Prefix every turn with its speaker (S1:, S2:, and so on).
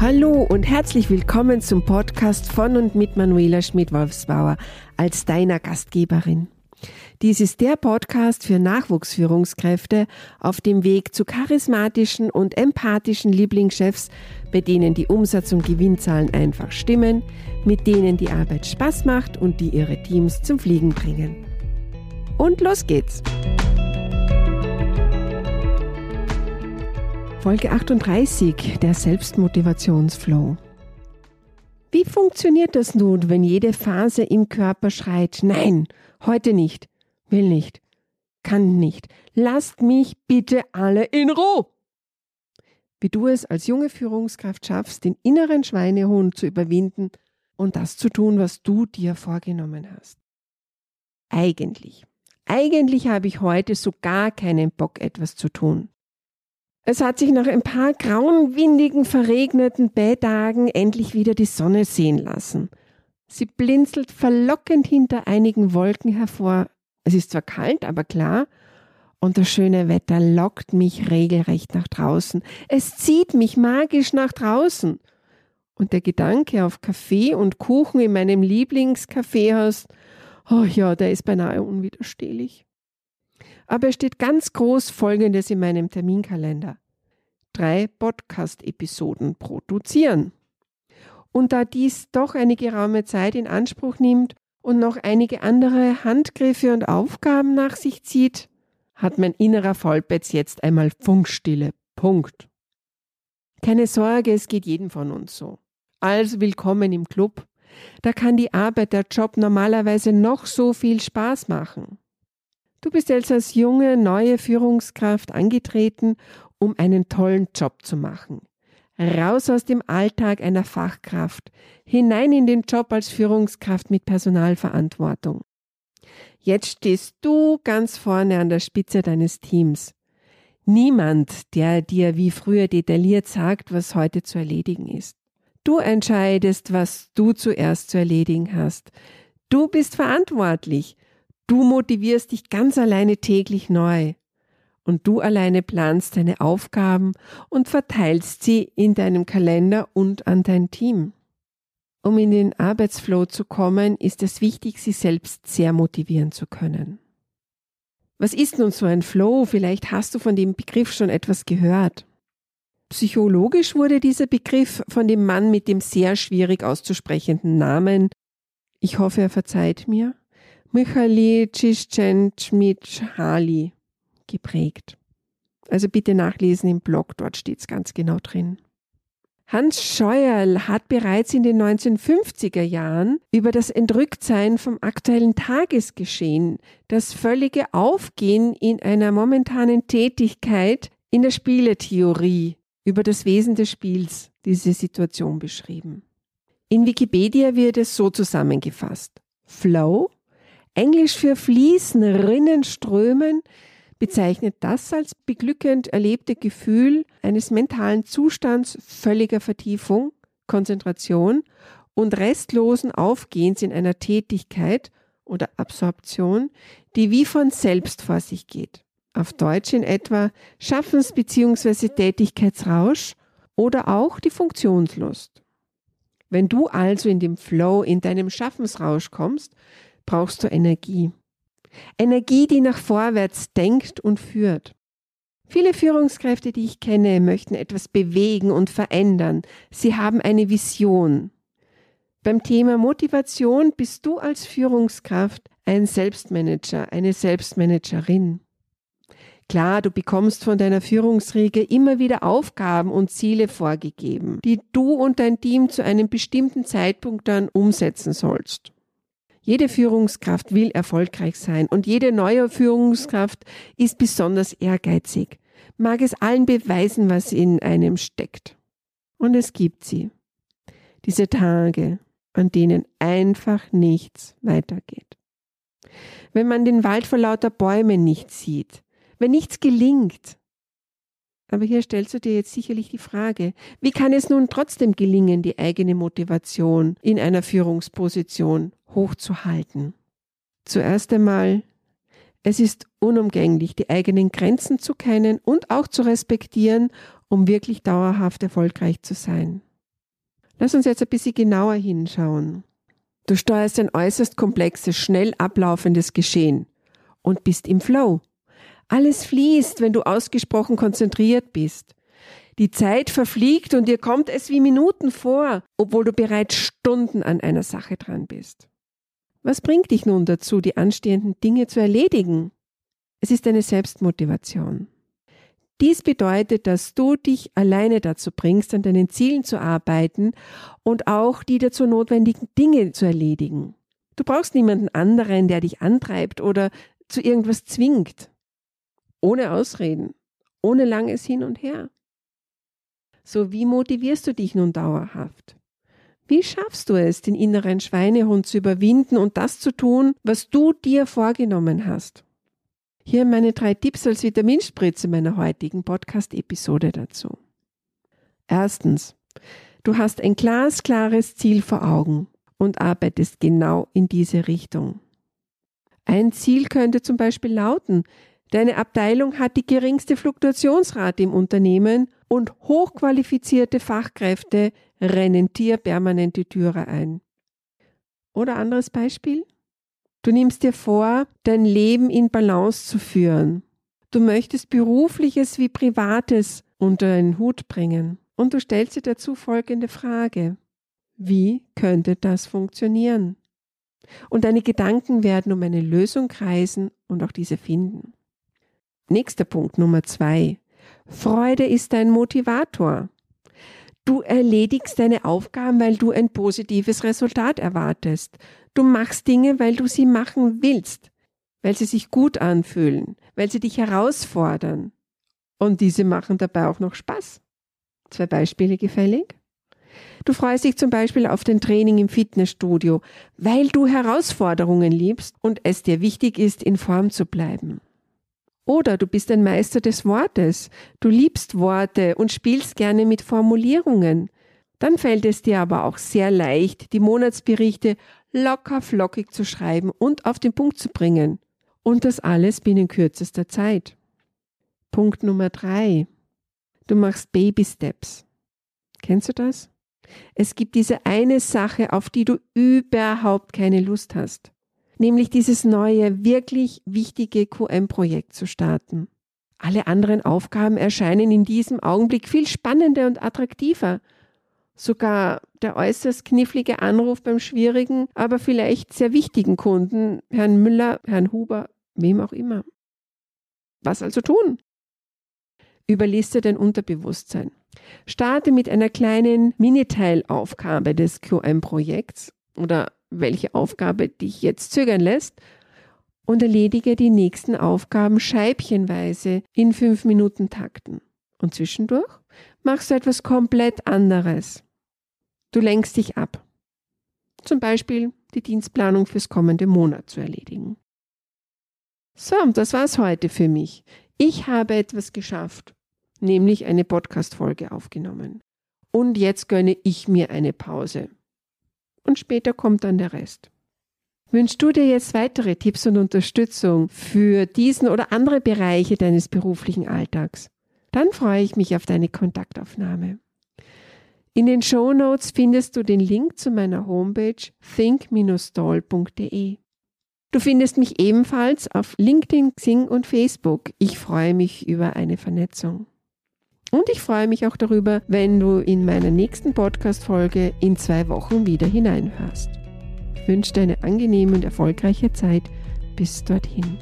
S1: Hallo und herzlich willkommen zum Podcast von und mit Manuela Schmidt-Wolfsbauer als deiner Gastgeberin. Dies ist der Podcast für Nachwuchsführungskräfte auf dem Weg zu charismatischen und empathischen Lieblingschefs, bei denen die Umsatz- und Gewinnzahlen einfach stimmen, mit denen die Arbeit Spaß macht und die ihre Teams zum Fliegen bringen. Und los geht's! Folge 38, der Selbstmotivationsflow. Wie funktioniert das nun, wenn jede Phase im Körper schreit, nein, heute nicht, will nicht, kann nicht, lasst mich bitte alle in Ruhe? Wie du es als junge Führungskraft schaffst, den inneren Schweinehund zu überwinden und das zu tun, was du dir vorgenommen hast. Eigentlich, eigentlich habe ich heute so gar keinen Bock, etwas zu tun. Es hat sich nach ein paar grauen, windigen, verregneten Bätagen endlich wieder die Sonne sehen lassen. Sie blinzelt verlockend hinter einigen Wolken hervor. Es ist zwar kalt, aber klar. Und das schöne Wetter lockt mich regelrecht nach draußen. Es zieht mich magisch nach draußen. Und der Gedanke auf Kaffee und Kuchen in meinem Lieblingskaffeehaus, oh ja, der ist beinahe unwiderstehlich. Aber es steht ganz groß Folgendes in meinem Terminkalender. Drei Podcast-Episoden produzieren. Und da dies doch eine geraume Zeit in Anspruch nimmt und noch einige andere Handgriffe und Aufgaben nach sich zieht, hat mein innerer Vollbetz jetzt einmal Funkstille. Punkt. Keine Sorge, es geht jedem von uns so. Also willkommen im Club. Da kann die Arbeit, der Job normalerweise noch so viel Spaß machen. Du bist jetzt als junge, neue Führungskraft angetreten, um einen tollen Job zu machen. Raus aus dem Alltag einer Fachkraft, hinein in den Job als Führungskraft mit Personalverantwortung. Jetzt stehst du ganz vorne an der Spitze deines Teams. Niemand, der dir wie früher detailliert sagt, was heute zu erledigen ist. Du entscheidest, was du zuerst zu erledigen hast. Du bist verantwortlich Du motivierst dich ganz alleine täglich neu. Und du alleine planst deine Aufgaben und verteilst sie in deinem Kalender und an dein Team. Um in den Arbeitsflow zu kommen, ist es wichtig, sich selbst sehr motivieren zu können. Was ist nun so ein Flow? Vielleicht hast du von dem Begriff schon etwas gehört. Psychologisch wurde dieser Begriff von dem Mann mit dem sehr schwierig auszusprechenden Namen, ich hoffe, er verzeiht mir, Michali Csikszentmihalyi geprägt. Also bitte nachlesen im Blog, dort steht es ganz genau drin. Hans Scheuerl hat bereits in den 1950er Jahren über das Entrücktsein vom aktuellen Tagesgeschehen, das völlige Aufgehen in einer momentanen Tätigkeit in der Spieletheorie über das Wesen des Spiels diese Situation beschrieben. In Wikipedia wird es so zusammengefasst. Flow Englisch für fließen, rinnen, strömen bezeichnet das als beglückend erlebte Gefühl eines mentalen Zustands völliger Vertiefung, Konzentration und restlosen Aufgehens in einer Tätigkeit oder Absorption, die wie von selbst vor sich geht. Auf Deutsch in etwa Schaffens- bzw. Tätigkeitsrausch oder auch die Funktionslust. Wenn du also in dem Flow, in deinem Schaffensrausch kommst, brauchst du Energie. Energie, die nach vorwärts denkt und führt. Viele Führungskräfte, die ich kenne, möchten etwas bewegen und verändern. Sie haben eine Vision. Beim Thema Motivation bist du als Führungskraft ein Selbstmanager, eine Selbstmanagerin. Klar, du bekommst von deiner Führungsriege immer wieder Aufgaben und Ziele vorgegeben, die du und dein Team zu einem bestimmten Zeitpunkt dann umsetzen sollst. Jede Führungskraft will erfolgreich sein und jede neue Führungskraft ist besonders ehrgeizig, mag es allen beweisen, was in einem steckt. Und es gibt sie. Diese Tage, an denen einfach nichts weitergeht. Wenn man den Wald vor lauter Bäumen nicht sieht, wenn nichts gelingt. Aber hier stellst du dir jetzt sicherlich die Frage, wie kann es nun trotzdem gelingen, die eigene Motivation in einer Führungsposition hochzuhalten. Zuerst einmal, es ist unumgänglich, die eigenen Grenzen zu kennen und auch zu respektieren, um wirklich dauerhaft erfolgreich zu sein. Lass uns jetzt ein bisschen genauer hinschauen. Du steuerst ein äußerst komplexes, schnell ablaufendes Geschehen und bist im Flow. Alles fließt, wenn du ausgesprochen konzentriert bist. Die Zeit verfliegt und dir kommt es wie Minuten vor, obwohl du bereits Stunden an einer Sache dran bist. Was bringt dich nun dazu, die anstehenden Dinge zu erledigen? Es ist eine Selbstmotivation. Dies bedeutet, dass du dich alleine dazu bringst, an deinen Zielen zu arbeiten und auch die dazu notwendigen Dinge zu erledigen. Du brauchst niemanden anderen, der dich antreibt oder zu irgendwas zwingt. Ohne Ausreden, ohne langes Hin und Her. So, wie motivierst du dich nun dauerhaft? Wie schaffst du es, den inneren Schweinehund zu überwinden und das zu tun, was du dir vorgenommen hast? Hier meine drei Tipps als Vitaminspritze meiner heutigen Podcast-Episode dazu. Erstens, du hast ein glasklares Ziel vor Augen und arbeitest genau in diese Richtung. Ein Ziel könnte zum Beispiel lauten, deine Abteilung hat die geringste Fluktuationsrate im Unternehmen und hochqualifizierte Fachkräfte rennen dir permanent die Türe ein. Oder anderes Beispiel? Du nimmst dir vor, dein Leben in Balance zu führen. Du möchtest berufliches wie privates unter einen Hut bringen. Und du stellst dir dazu folgende Frage. Wie könnte das funktionieren? Und deine Gedanken werden um eine Lösung kreisen und auch diese finden. Nächster Punkt Nummer zwei. Freude ist dein Motivator. Du erledigst deine Aufgaben, weil du ein positives Resultat erwartest. Du machst Dinge, weil du sie machen willst, weil sie sich gut anfühlen, weil sie dich herausfordern. Und diese machen dabei auch noch Spaß. Zwei Beispiele gefällig? Du freust dich zum Beispiel auf den Training im Fitnessstudio, weil du Herausforderungen liebst und es dir wichtig ist, in Form zu bleiben. Oder du bist ein Meister des Wortes, du liebst Worte und spielst gerne mit Formulierungen. Dann fällt es dir aber auch sehr leicht, die Monatsberichte locker flockig zu schreiben und auf den Punkt zu bringen. Und das alles binnen kürzester Zeit. Punkt Nummer drei. Du machst Baby Steps. Kennst du das? Es gibt diese eine Sache, auf die du überhaupt keine Lust hast. Nämlich dieses neue, wirklich wichtige QM-Projekt zu starten. Alle anderen Aufgaben erscheinen in diesem Augenblick viel spannender und attraktiver sogar der äußerst knifflige Anruf beim schwierigen, aber vielleicht sehr wichtigen Kunden, Herrn Müller, Herrn Huber, wem auch immer. Was also tun? Überliste dein Unterbewusstsein. Starte mit einer kleinen Miniteilaufgabe des QM-Projekts oder welche Aufgabe dich jetzt zögern lässt und erledige die nächsten Aufgaben scheibchenweise in fünf Minuten Takten. Und zwischendurch machst du etwas komplett anderes. Du lenkst dich ab. Zum Beispiel die Dienstplanung fürs kommende Monat zu erledigen. So, das war's heute für mich. Ich habe etwas geschafft, nämlich eine Podcast-Folge aufgenommen. Und jetzt gönne ich mir eine Pause. Und später kommt dann der Rest. Wünschst du dir jetzt weitere Tipps und Unterstützung für diesen oder andere Bereiche deines beruflichen Alltags? Dann freue ich mich auf deine Kontaktaufnahme. In den Show Notes findest du den Link zu meiner Homepage think-stall.de. Du findest mich ebenfalls auf LinkedIn, Xing und Facebook. Ich freue mich über eine Vernetzung. Und ich freue mich auch darüber, wenn du in meiner nächsten Podcast-Folge in zwei Wochen wieder hineinhörst. Ich wünsche dir eine angenehme und erfolgreiche Zeit. Bis dorthin.